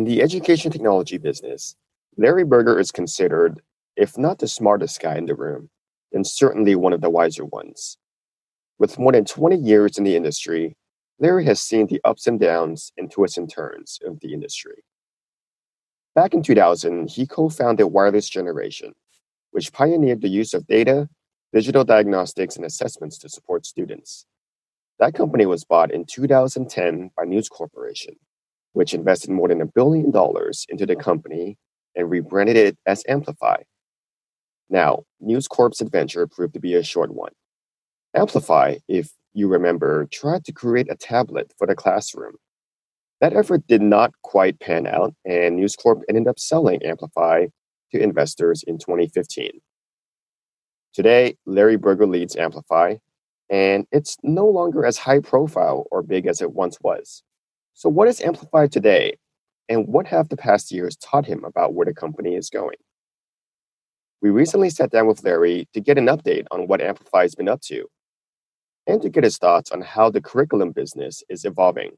In the education technology business, Larry Berger is considered, if not the smartest guy in the room, then certainly one of the wiser ones. With more than 20 years in the industry, Larry has seen the ups and downs and twists and turns of the industry. Back in 2000, he co founded Wireless Generation, which pioneered the use of data, digital diagnostics, and assessments to support students. That company was bought in 2010 by News Corporation, which invested more than a billion dollars into the company and rebranded it as Amplify. Now, News Corp's adventure proved to be a short one. Amplify, if you remember, tried to create a tablet for the classroom. That effort did not quite pan out, and News Corp ended up selling Amplify to investors in 2015. Today, Larry Berger leads Amplify, and it's no longer as high profile or big as it once was. So, what is Amplify today, and what have the past years taught him about where the company is going? We recently sat down with Larry to get an update on what Amplify has been up to and to get his thoughts on how the curriculum business is evolving.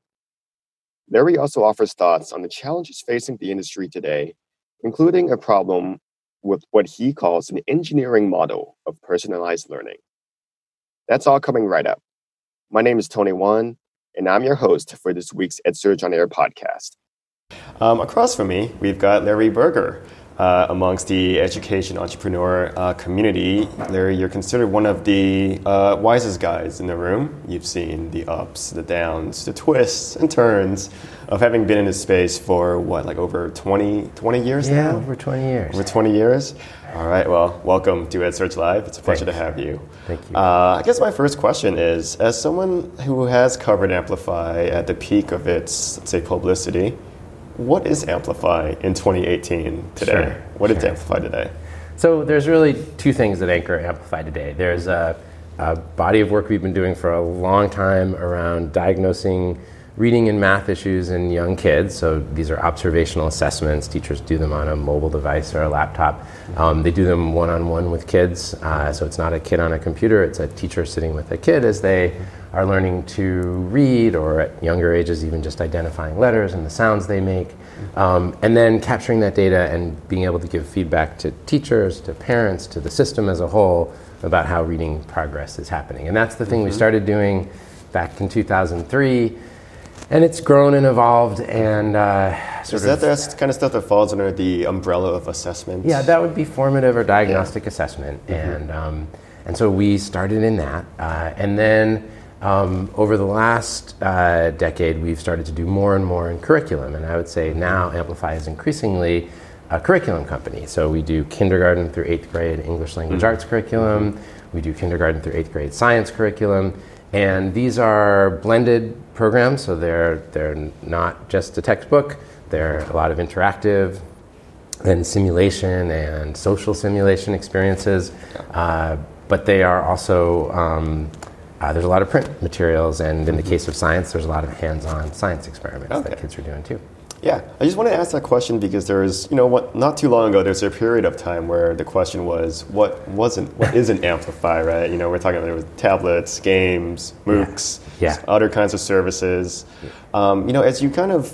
Larry also offers thoughts on the challenges facing the industry today, including a problem with what he calls an engineering model of personalized learning. That's all coming right up. My name is Tony Wan, and I'm your host for this week's EdSurge on Air podcast. Um, across from me, we've got Larry Berger. Uh, amongst the education entrepreneur uh, community, Larry, you're considered one of the uh, wisest guys in the room. You've seen the ups, the downs, the twists and turns of having been in this space for what, like over 20, 20 years yeah, now? over 20 years. Over 20 years? All right, well, welcome to EdSurge Live. It's a pleasure Thanks. to have you. Thank you. Uh, I guess my first question is as someone who has covered Amplify at the peak of its, let's say, publicity, what is Amplify in 2018 today? Sure, what is sure. Amplify today? So there's really two things that anchor Amplify today. There's a, a body of work we've been doing for a long time around diagnosing reading and math issues in young kids. So these are observational assessments. Teachers do them on a mobile device or a laptop. Um, they do them one-on-one with kids. Uh, so it's not a kid on a computer. It's a teacher sitting with a kid as they are learning to read, or at younger ages, even just identifying letters and the sounds they make. Um, and then capturing that data and being able to give feedback to teachers, to parents, to the system as a whole about how reading progress is happening. And that's the thing we started doing back in 2003 and it's grown and evolved and uh, sort Is that of the kind of stuff that falls under the umbrella of assessment? yeah that would be formative or diagnostic assessment. And um, and so we started in that uh, and then um, over the last uh, decade we've started to do more and more in curriculum. And i would say now amplify is increasingly a curriculum company. So we do kindergarten through eighth grade english language arts curriculum. We do kindergarten through eighth grade science curriculum. And these are blended programs, so they're, they're not just a textbook, they're a lot of interactive and simulation and social simulation experiences, uh, but they are also, um, uh, there's a lot of print materials, and in the case of science, there's a lot of hands on science experiments Okay. that kids are doing too. Yeah, I just want to ask that question because there was, you know, what, not too long ago, there's a period of time where the question was, what wasn't, what isn't Amplify, right? You know, we're talking about there was tablets, games, MOOCs, Yeah. other kinds of services. Um, you know, as you kind of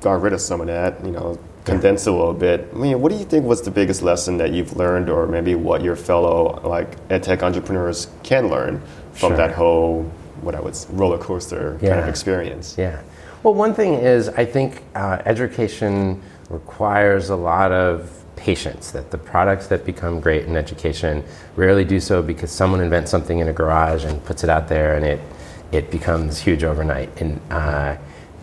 got rid of some of that, you know, condensed a little bit. I mean, what do you think was the biggest lesson that you've learned, or maybe what your fellow like edtech entrepreneurs can learn from Sure. that whole, what I would roller coaster kind of experience? Yeah. Well, one thing is, I think uh, education requires a lot of patience. That the products that become great in education rarely do so because someone invents something in a garage and puts it out there, and it it becomes huge overnight. And uh,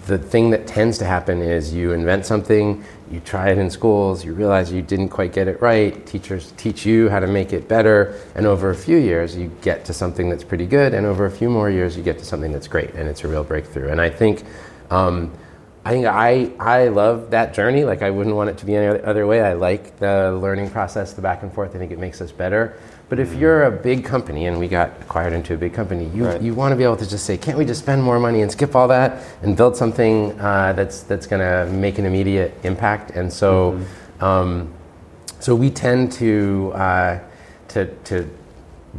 the thing that tends to happen is you invent something, you try it in schools, you realize you didn't quite get it right, teachers teach you how to make it better, and over a few years you get to something that's pretty good, and over a few more years you get to something that's great, and it's a real breakthrough. And I think. Um, I think I, I love that journey. Like I wouldn't want it to be any other way. I like the learning process, the back and forth. I think it makes us better. But if you're a big company, and we got acquired into a big company, you, Right. you want to be able to just say, can't we just spend more money and skip all that and build something uh, that's that's going to make an immediate impact? And so, um, so we tend to uh, to to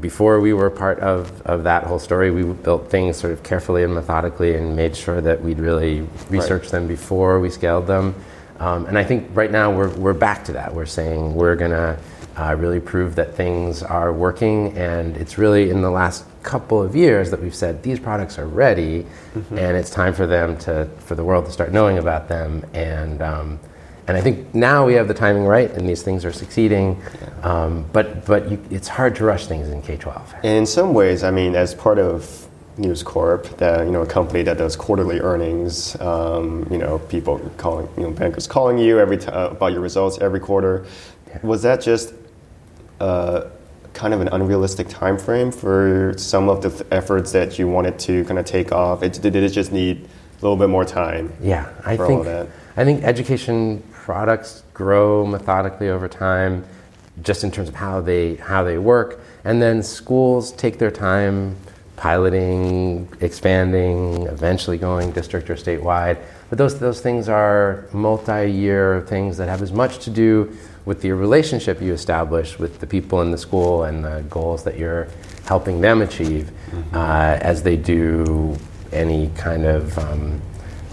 before we were part of, of that whole story, we built things sort of carefully and methodically and made sure that we'd really research them before we scaled them. Um, and I think right now we're, we're back to that. We're saying we're going to uh, really prove that things are working. And it's really in the last couple of years that we've said these products are ready mm-hmm. and it's time for them to, for the world to start knowing about them. And, um, and I think now we have the timing right, and these things are succeeding. Um, but but you, it's hard to rush things in K twelve. In some ways, I mean, as part of News Corp, that you know, a company that does quarterly earnings, um, you know, people calling, you know, bankers calling you every t- uh, about your results every quarter. Yeah. Was that just uh, kind of an unrealistic time frame for some of the th- efforts that you wanted to kind of take off? It, did it just need a little bit more time? Yeah, I think I think education products grow methodically over time, just in terms of how they how they work, and then schools take their time piloting, expanding, eventually going district or statewide. But those those things are multi-year things that have as much to do with the relationship you establish with the people in the school and the goals that you're helping them achieve, mm-hmm. uh, as they do any kind of um,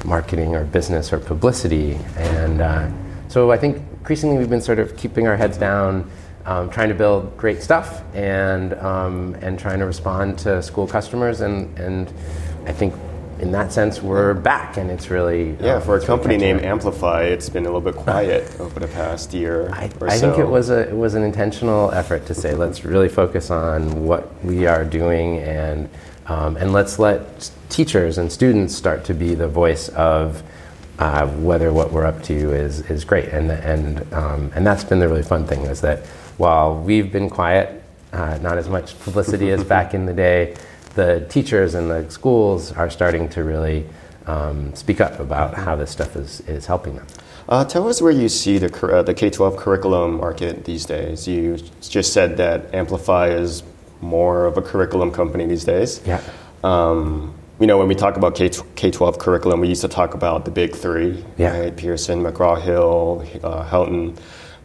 marketing or business or publicity. And uh, so I think increasingly we've been sort of keeping our heads down, um, trying to build great stuff, and um, and trying to respond to school customers. And and I think in that sense we're back, and it's really yeah. Um, for a company named Amplify, it's been a little bit quiet over the past year. I, I so. think it was a it was an intentional effort to say let's really focus on what we are doing and. Um, and let's let teachers and students start to be the voice of uh, whether what we're up to is, is great. And, and, um, and that's been the really fun thing is that while we've been quiet, uh, not as much publicity as back in the day, the teachers and the schools are starting to really um, speak up about how this stuff is, is helping them. Uh, tell us where you see the, uh, the K 12 curriculum market these days. You just said that Amplify is more of a curriculum company these days. Yeah. Um, you know, when we talk about K K 12 curriculum, we used to talk about the big three, yeah. right? Pearson, McGraw Hill, uh, Houghton.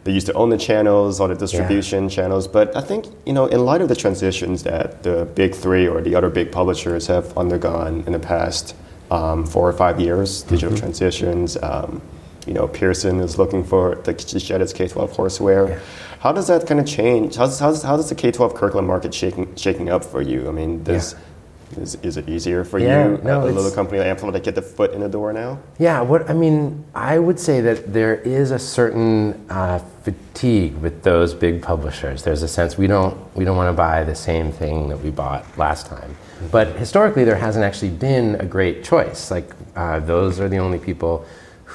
They used to own the channels, all the distribution yeah. channels. But I think, you know, in light of the transitions that the big three or the other big publishers have undergone in the past um, four or five years, digital mm-hmm. transitions, um, you know, Pearson is looking for the shed its K 12 courseware. Yeah. How does that kind of change? How's, how's, how does the K 12 curriculum market shaking, shaking up for you? I mean, does. Yeah is, is it easier for yeah, you, no, a little company like Amplify, to get the foot in the door now? Yeah, what I mean, I would say that there is a certain uh, fatigue with those big publishers. There's a sense we don't we don't want to buy the same thing that we bought last time. Mm-hmm. But historically, there hasn't actually been a great choice. Like uh, those are the only people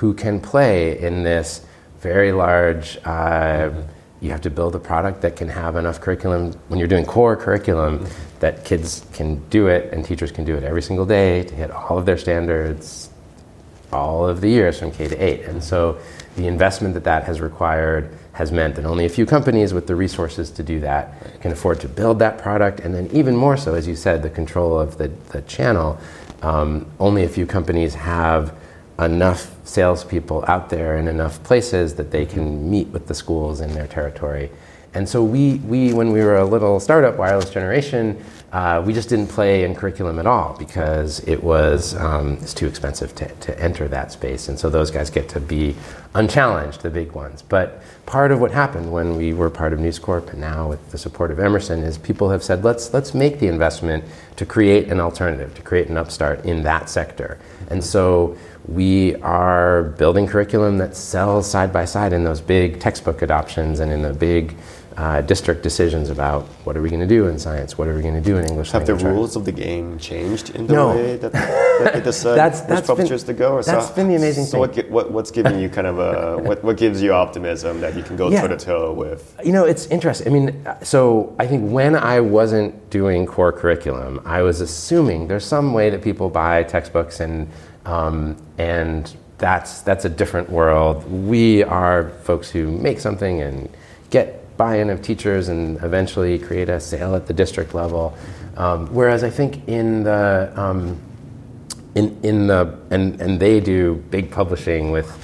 who can play in this very large. Uh, you have to build a product that can have enough curriculum when you're doing core curriculum that kids can do it and teachers can do it every single day to hit all of their standards all of the years from K to 8. And so the investment that that has required has meant that only a few companies with the resources to do that can afford to build that product. And then, even more so, as you said, the control of the, the channel. Um, only a few companies have enough salespeople out there in enough places that they can meet with the schools in their territory. And so we, we when we were a little startup, Wireless Generation, uh, we just didn't play in curriculum at all because it was um, it's too expensive to, to enter that space. And so those guys get to be unchallenged, the big ones. But part of what happened when we were part of News Corp and now with the support of Emerson is people have said, let's, let's make the investment to create an alternative, to create an upstart in that sector. And so we are building curriculum that sells side by side in those big textbook adoptions and in the big uh, district decisions about what are we going to do in science, what are we going to do in English. Have the rules of the game changed in the no. way that, that decide that's, that's which been, to go? Or that's so, been the amazing so thing. What, what, what's giving you kind of a what, what gives you optimism that you can go toe to toe with? You know, it's interesting. I mean, so I think when I wasn't doing core curriculum, I was assuming there's some way that people buy textbooks and um, and that's, that's a different world. We are folks who make something and get buy in of teachers and eventually create a sale at the district level. Um, whereas I think in the, um, in, in the and, and they do big publishing with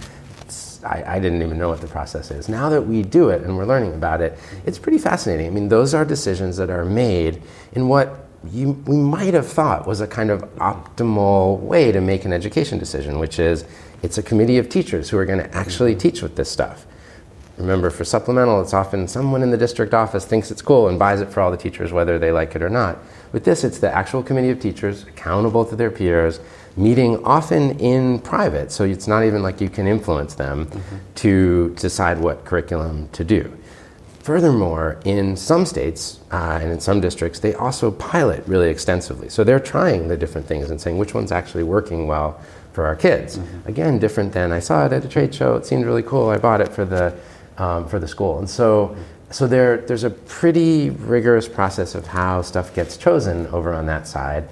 I, I, didn't even know what the process is. Now that we do it and we're learning about it, it's pretty fascinating. I mean, those are decisions that are made in what you, we might have thought was a kind of optimal way to make an education decision, which is it's a committee of teachers who are going to actually teach with this stuff. Remember, for supplemental, it's often someone in the district office thinks it's cool and buys it for all the teachers, whether they like it or not. With this, it's the actual committee of teachers, accountable to their peers, meeting often in private, so it's not even like you can influence them mm-hmm. to decide what curriculum to do. Furthermore, in some states uh, and in some districts, they also pilot really extensively. So they're trying the different things and saying which one's actually working well for our kids. Mm-hmm. Again, different than I saw it at a trade show, it seemed really cool, I bought it for the um, for the school. And so, so there, there's a pretty rigorous process of how stuff gets chosen over on that side.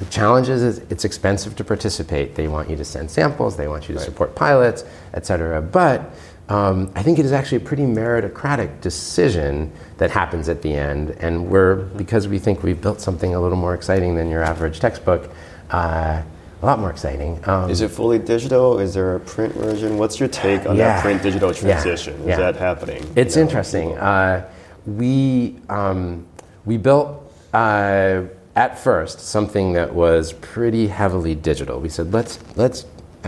The challenge is it's expensive to participate. They want you to send samples, they want you to right. support pilots, et cetera. But um, I think it is actually a pretty meritocratic decision that happens at the end. And we're, because we think we've built something a little more exciting than your average textbook, uh, a lot more exciting. Um, is it fully digital? Is there a print version? What's your take on yeah, that print digital transition? Yeah, is yeah. that happening? It's you know, interesting. Uh, we um, we built uh, at first something that was pretty heavily digital. We said let's let's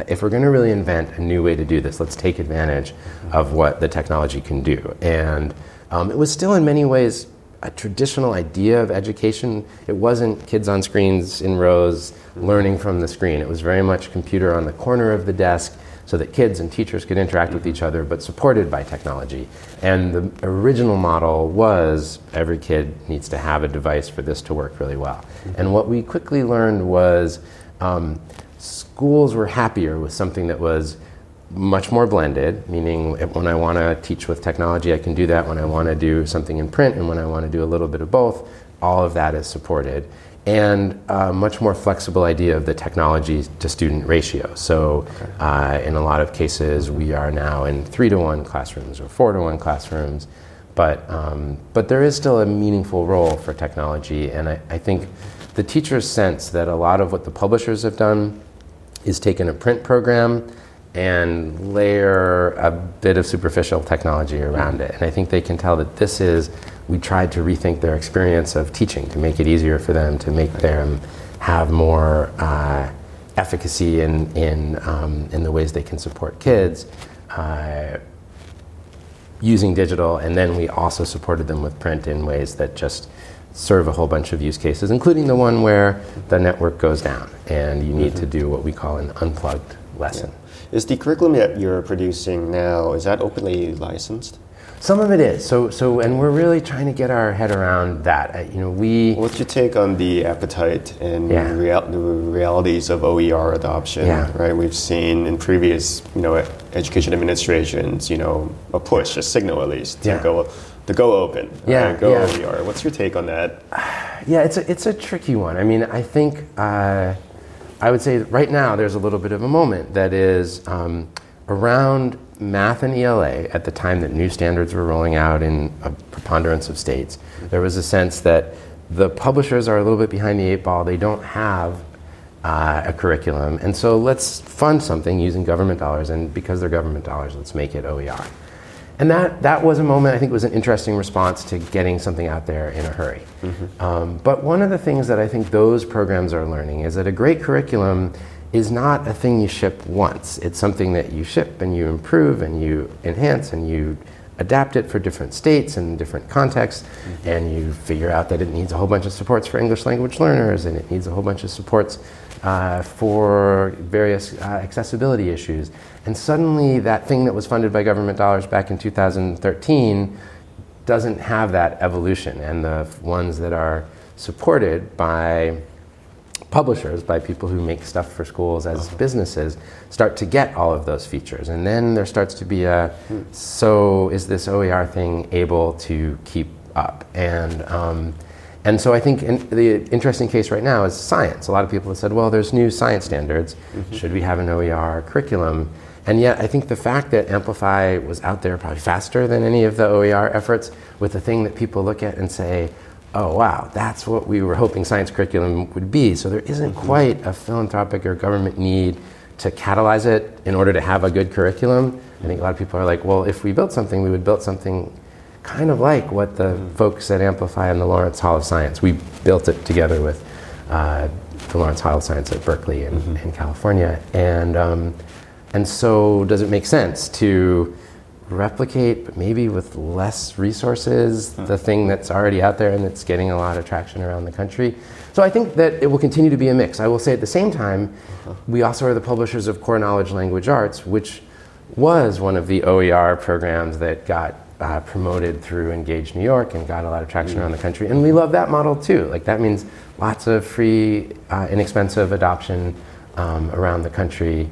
if we're going to really invent a new way to do this, let's take advantage of what the technology can do. And um, it was still in many ways a traditional idea of education. It wasn't kids on screens in rows learning from the screen. It was very much computer on the corner of the desk so that kids and teachers could interact with each other, but supported by technology. And the original model was every kid needs to have a device for this to work really well. And what we quickly learned was um, schools were happier with something that was much more blended, meaning when I want to teach with technology, I can do that. When I want to do something in print and when I want to do a little bit of both, all of that is supported. And a much more flexible idea of the technology to student ratio. So, okay. uh, in a lot of cases, we are now in three to one classrooms or four to one classrooms. But, um, but there is still a meaningful role for technology. And I, I think the teachers sense that a lot of what the publishers have done is taken a print program and layer a bit of superficial technology around it. And I think they can tell that this is, we tried to rethink their experience of teaching to make it easier for them, to make them have more uh, efficacy in, in, um, in the ways they can support kids. Uh, using digital, and then we also supported them with print in ways that just serve a whole bunch of use cases, including the one where the network goes down and you need mm-hmm. to do what we call an unplugged lesson. Yeah. Is the curriculum that you're producing now is that openly licensed? Some of it is. So, so, and we're really trying to get our head around that. Uh, you know, we. What's your take on the appetite and yeah. real, the realities of OER adoption? Yeah. Right. We've seen in previous, you know, education administrations, you know, a push, a signal at least to yeah. go to go open. Yeah. Right? Go yeah. OER. What's your take on that? Yeah, it's a it's a tricky one. I mean, I think. Uh, I would say right now there's a little bit of a moment that is um, around math and ELA at the time that new standards were rolling out in a preponderance of states. There was a sense that the publishers are a little bit behind the eight ball. They don't have uh, a curriculum. And so let's fund something using government dollars. And because they're government dollars, let's make it OER. And that, that was a moment, I think, was an interesting response to getting something out there in a hurry. Mm-hmm. Um, but one of the things that I think those programs are learning is that a great curriculum is not a thing you ship once. It's something that you ship and you improve and you enhance and you adapt it for different states and different contexts. Mm-hmm. And you figure out that it needs a whole bunch of supports for English language learners and it needs a whole bunch of supports uh, for various uh, accessibility issues. And suddenly, that thing that was funded by government dollars back in 2013 doesn't have that evolution. And the ones that are supported by publishers, by people who make stuff for schools as uh-huh. businesses, start to get all of those features. And then there starts to be a hmm. so is this OER thing able to keep up? And um, and so I think in the interesting case right now is science. A lot of people have said, well, there's new science standards. Mm-hmm. Should we have an OER curriculum? And yet, I think the fact that Amplify was out there probably faster than any of the OER efforts with the thing that people look at and say, oh, wow, that's what we were hoping science curriculum would be. So there isn't mm-hmm. quite a philanthropic or government need to catalyze it in order to have a good curriculum. I think a lot of people are like, well, if we built something, we would build something kind of like what the folks at Amplify and the Lawrence Hall of Science. We built it together with uh, the Lawrence Hall of Science at Berkeley in, in California, and um, and so does it make sense to replicate, but maybe with less resources, the thing that's already out there and that's getting a lot of traction around the country? So I think that it will continue to be a mix. I will say at the same time, we also are the publishers of Core Knowledge Language Arts, which was one of the OER programs that got uh, promoted through Engage New York and got a lot of traction around the country. And we love that model too. Like that means lots of free, uh, inexpensive adoption um, around the country.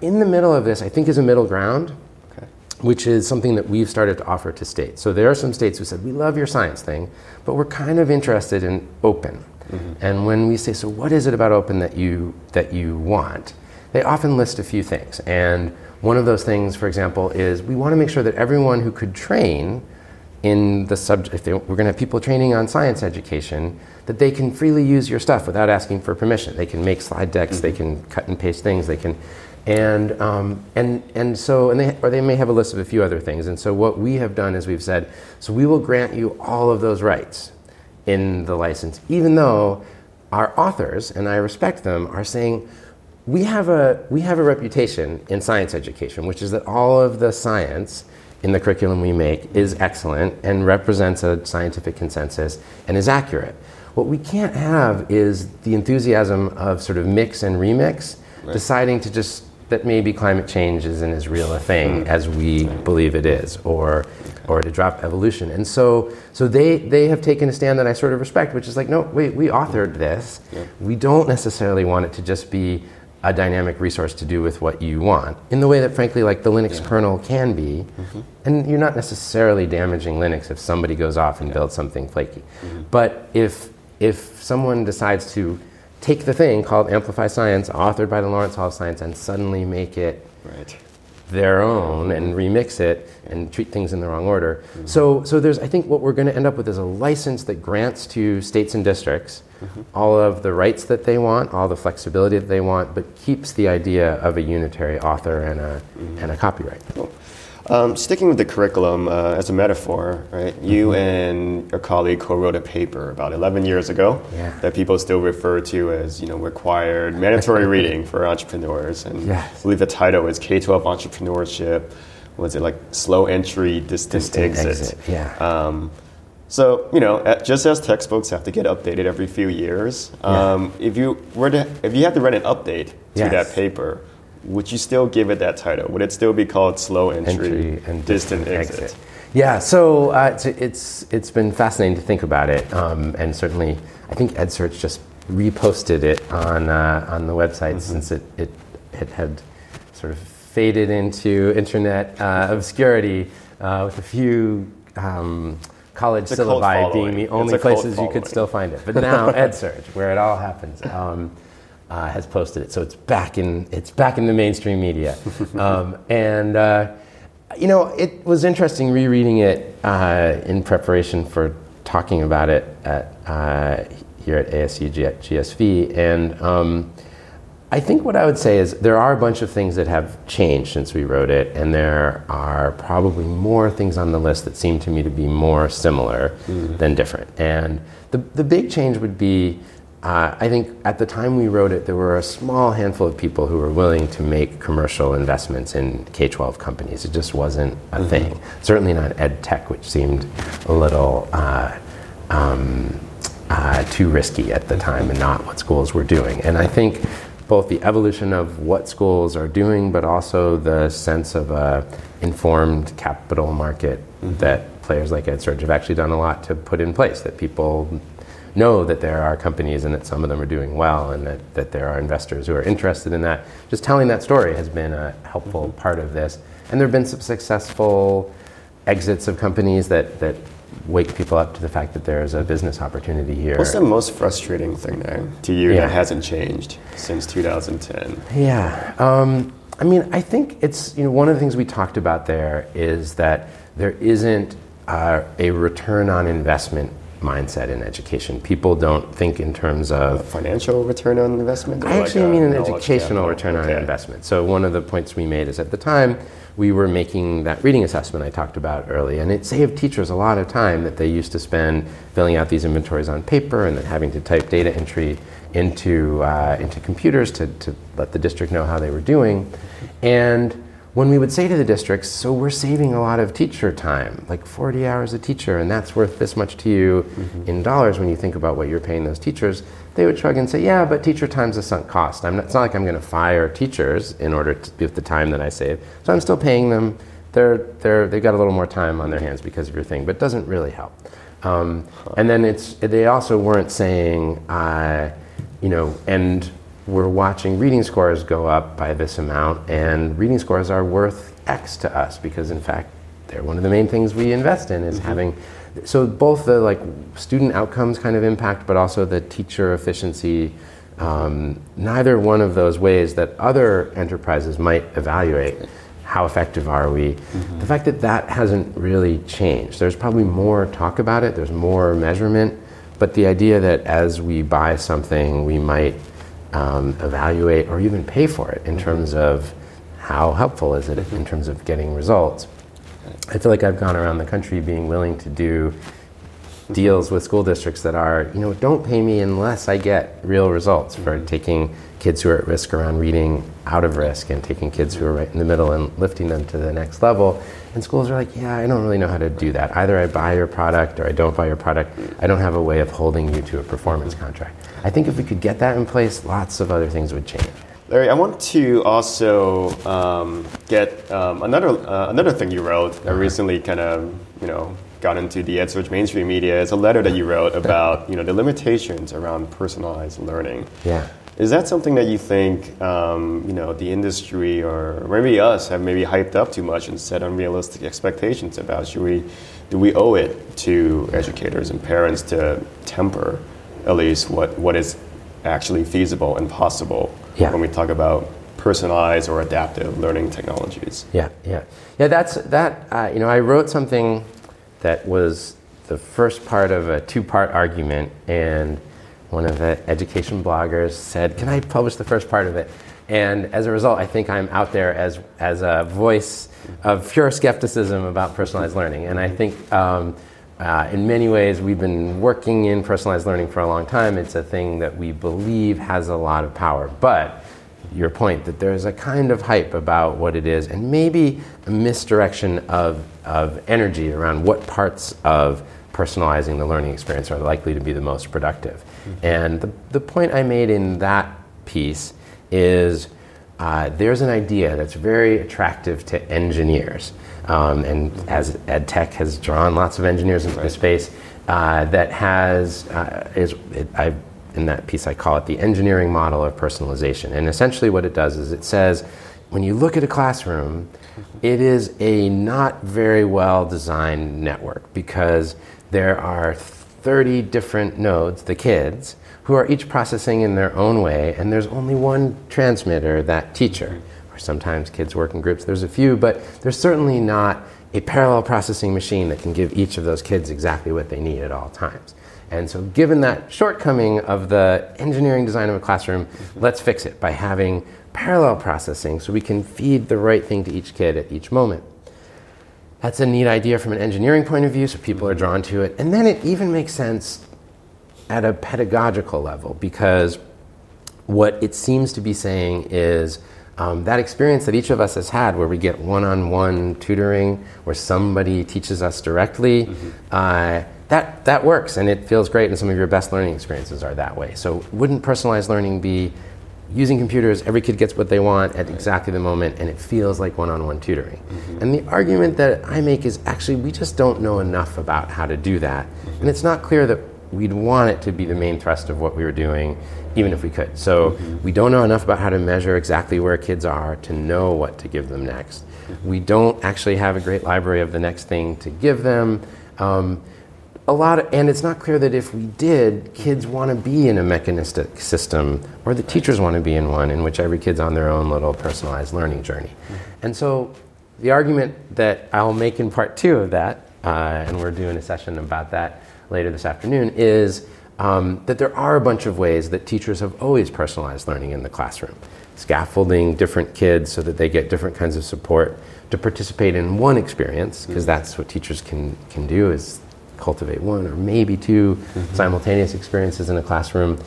In the middle of this, I think is a middle ground, Okay. which is something that we've started to offer to states. So there are some states who said, we love your science thing, but we're kind of interested in open. And when we say, so what is it about open that you, that you want? They often list a few things. And one of those things, for example, is we want to make sure that everyone who could train in the subject, if they, we're going to have people training on science education, that they can freely use your stuff without asking for permission. They can make slide decks, they can cut and paste things, they can, and um, and and so, and they or they may have a list of a few other things. And so, what we have done is we've said, so we will grant you all of those rights in the license, even though our authors, and I respect them, are saying we have a we have a reputation in science education, which is that all of the science in the curriculum we make is excellent and represents a scientific consensus and is accurate. What we can't have is the enthusiasm of sort of mix and remix, deciding to just that maybe climate change isn't as real a thing hmm. as we believe it is, or or to drop evolution. And so so they they have taken a stand that I sort of respect, which is like, no, wait, we authored this. We don't necessarily want it to just be a dynamic resource to do with what you want in the way that frankly like the linux kernel can be. Mm-hmm. And you're not necessarily damaging linux if somebody goes off and builds something flaky. Mm-hmm. But if if someone decides to take the thing called amplify science authored by the lawrence hall of science and suddenly make it Right. Their own and remix it and treat things in the wrong order. So, so there's, I think what we're going to end up with is a license that grants to states and districts mm-hmm. all of the rights that they want, all the flexibility that they want, but keeps the idea of a unitary author and a, mm-hmm. and a copyright. Um, sticking with the curriculum uh, as a metaphor, right? You and your colleague co-wrote a paper about 11 years ago Yeah. that people still refer to as, you know, required mandatory reading for entrepreneurs. And Yes. I believe the title is K-12 Entrepreneurship. Was it like slow entry, distant, Distant exit? exit, yeah. Um, so you know, just as textbooks have to get updated every few years, um, if you were to, if you had to write an update to Yes. that paper, would you still give it that title? Would it still be called slow entry, entry and distant, distant exit? exit. Yeah, so uh, it's, it's it's been fascinating to think about it, um, and certainly I think EdSurge just reposted it on uh, on the website since it, it it had sort of faded into internet uh, obscurity uh, with a few. Um, college syllabi being the only places you could still find it. But now EdSurge, where it all happens, um, uh, has posted it, so it's back in it's back in the mainstream media, um, and uh, you know it was interesting rereading it uh, in preparation for talking about it at uh, here at ASU GSV, and um, I think what I would say is there are a bunch of things that have changed since we wrote it, and there are probably more things on the list that seem to me to be more similar than different. And the, the big change would be uh, I think at the time we wrote it, there were a small handful of people who were willing to make commercial investments in K 12 companies. It just wasn't a thing. Certainly not ed tech, which seemed a little. Uh, um, uh, too risky at the time and not what schools were doing. And I think both the evolution of what schools are doing, but also the sense of a informed capital market that players like EdSurge have actually done a lot to put in place. That people know that there are companies and that some of them are doing well, and that, that there are investors who are interested in that. Just telling that story has been a helpful part of this. And there have been some successful exits of companies that, that wake people up to the fact that there's a business opportunity here. What's the most frustrating thing then to you Yeah. that hasn't changed since 2010? Yeah. Um, I mean, I think it's, you know, one of the things we talked about there is that there isn't uh, a return on investment mindset in education. People don't think in terms of financial return on investment. I actually like mean an educational return okay. on investment. So one of the points we made is at the time we were making that reading assessment I talked about early, and it saved teachers a lot of time that they used to spend filling out these inventories on paper and then having to type data entry into uh, into computers to, to let the district know how they were doing, and when we would say to the districts, so we're saving a lot of teacher time, like 40 hours a teacher, and that's worth this much to you mm-hmm. in dollars when you think about what you're paying those teachers, they would shrug and say, yeah, but teacher time's a sunk cost. Not, it's not like I'm going to fire teachers in order to with the time that I save. So I'm still paying them. They're, they're, they've got a little more time on their hands because of your thing, but it doesn't really help. Um, and then it's, they also weren't saying, uh, you know, and we're watching reading scores go up by this amount, and reading scores are worth X to us because, in fact, they're one of the main things we invest in is mm-hmm. having. So both the like student outcomes kind of impact, but also the teacher efficiency. Um, neither one of those ways that other enterprises might evaluate how effective are we. Mm-hmm. The fact that that hasn't really changed. There's probably more talk about it. There's more measurement, but the idea that as we buy something, we might um, evaluate or even pay for it in mm-hmm. terms of how helpful is it in terms of getting results. I feel like I've gone around the country being willing to do deals with school districts that are, you know, don't pay me unless I get real results for mm-hmm. taking kids who are at risk around reading out of risk and taking kids who are right in the middle and lifting them to the next level. And schools are like, yeah, I don't really know how to do that. Either I buy your product or I don't buy your product. I don't have a way of holding you to a performance contract. I think if we could get that in place, lots of other things would change. Larry, I want to also um, get um, another uh, another thing you wrote that uh-huh. recently kind of you know got into the EdSurge mainstream media. It's a letter that you wrote about you know the limitations around personalized learning. Yeah. Is that something that you think um, you know the industry or maybe us have maybe hyped up too much and set unrealistic expectations about? Should we do we owe it to educators and parents to temper at least what, what is actually feasible and possible yeah. when we talk about personalized or adaptive learning technologies. Yeah, yeah, yeah. That's that. Uh, you know, I wrote something that was the first part of a two-part argument, and one of the education bloggers said, "Can I publish the first part of it?" And as a result, I think I'm out there as as a voice of pure skepticism about personalized learning, and I think. Um, uh, in many ways, we've been working in personalized learning for a long time. It's a thing that we believe has a lot of power. But your point that there's a kind of hype about what it is, and maybe a misdirection of, of energy around what parts of personalizing the learning experience are likely to be the most productive. Mm-hmm. And the, the point I made in that piece is uh, there's an idea that's very attractive to engineers um, and as ed tech has drawn lots of engineers into right. the space, uh, that has uh, is it, I, in that piece I call it the engineering model of personalization. And essentially, what it does is it says when you look at a classroom, it is a not very well designed network because there are 30 different nodes, the kids, who are each processing in their own way, and there's only one transmitter, that teacher Or sometimes kids work in groups. There's a few, but there's certainly not a parallel processing machine that can give each of those kids exactly what they need at all times. And so, given that shortcoming of the engineering design of a classroom, mm-hmm. let's fix it by having parallel processing so we can feed the right thing to each kid at each moment. That's a neat idea from an engineering point of view, so people are drawn to it. And then it even makes sense at a pedagogical level because what it seems to be saying is um, that experience that each of us has had where we get one-on-one tutoring where somebody teaches us directly mm-hmm. uh, that, that works and it feels great and some of your best learning experiences are that way so wouldn't personalized learning be using computers every kid gets what they want at exactly the moment and it feels like one-on-one tutoring mm-hmm. and the argument that i make is actually we just don't know enough about how to do that mm-hmm. and it's not clear that we'd want it to be the main thrust of what we were doing even if we could. So mm-hmm. we don't know enough about how to measure exactly where kids are to know what to give them next. Mm-hmm. We don't actually have a great library of the next thing to give them. Um, a lot of, and it's not clear that if we did, kids want to be in a mechanistic system, or the teachers want to be in one in which every kid's on their own little personalized learning journey. Mm-hmm. And so, the argument that I'll make in part two of that, uh, and we're doing a session about that later this afternoon is um, that there are a bunch of ways that teachers have always personalized learning in the classroom. Scaffolding different kids so that they get different kinds of support to participate in one experience, because mm-hmm. that's what teachers can, can do is cultivate one or maybe 2 mm-hmm. simultaneous experiences in a classroom.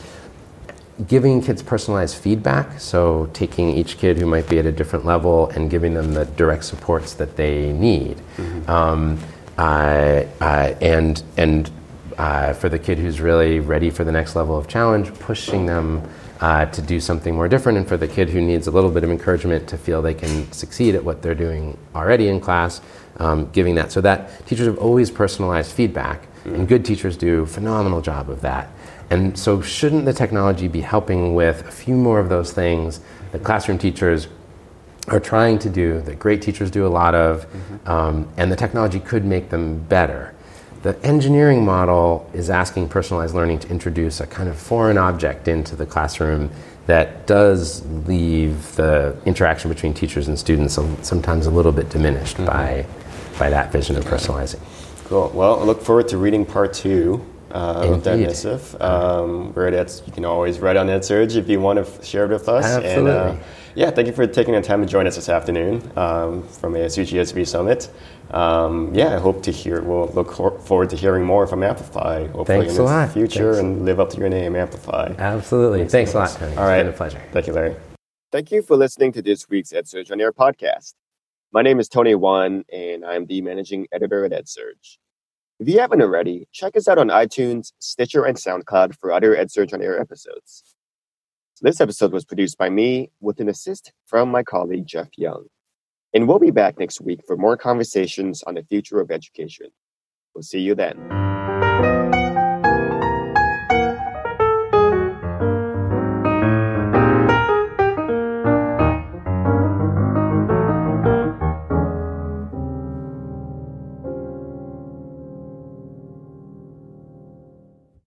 Giving kids personalized feedback, so taking each kid who might be at a different level and giving them the direct supports that they need. Mm-hmm. Um, uh, uh, and and uh, for the kid who's really ready for the next level of challenge, pushing them uh, to do something more different, and for the kid who needs a little bit of encouragement to feel they can succeed at what they're doing already in class, um, giving that. So that teachers have always personalized feedback, mm-hmm. and good teachers do a phenomenal job of that. And so, shouldn't the technology be helping with a few more of those things that classroom teachers are trying to do, that great teachers do a lot of, mm-hmm. um, and the technology could make them better? The engineering model is asking personalized learning to introduce a kind of foreign object into the classroom that does leave the interaction between teachers and students sometimes a little bit diminished mm-hmm. by, by that vision of personalizing. Cool. Well, I look forward to reading part two uh, of that missive. Um, where that's you can always write on EdSurge if you want to share it with us. Absolutely. And, uh, yeah, thank you for taking the time to join us this afternoon um, from ASU GSV Summit. Um, yeah, I hope to hear. We'll look forward to hearing more from Amplify. Hopefully Thanks in the future Thanks. and live up to your name, Amplify. Absolutely. Thanks, Thanks a lot, Tony. All right. It's been a pleasure. Thank you, Larry. Thank you for listening to this week's EdSurge on Air podcast. My name is Tony Wan, and I'm the managing editor at EdSurge. If you haven't already, check us out on iTunes, Stitcher, and SoundCloud for other EdSurge on Air episodes. This episode was produced by me with an assist from my colleague Jeff Young. And we'll be back next week for more conversations on the future of education. We'll see you then.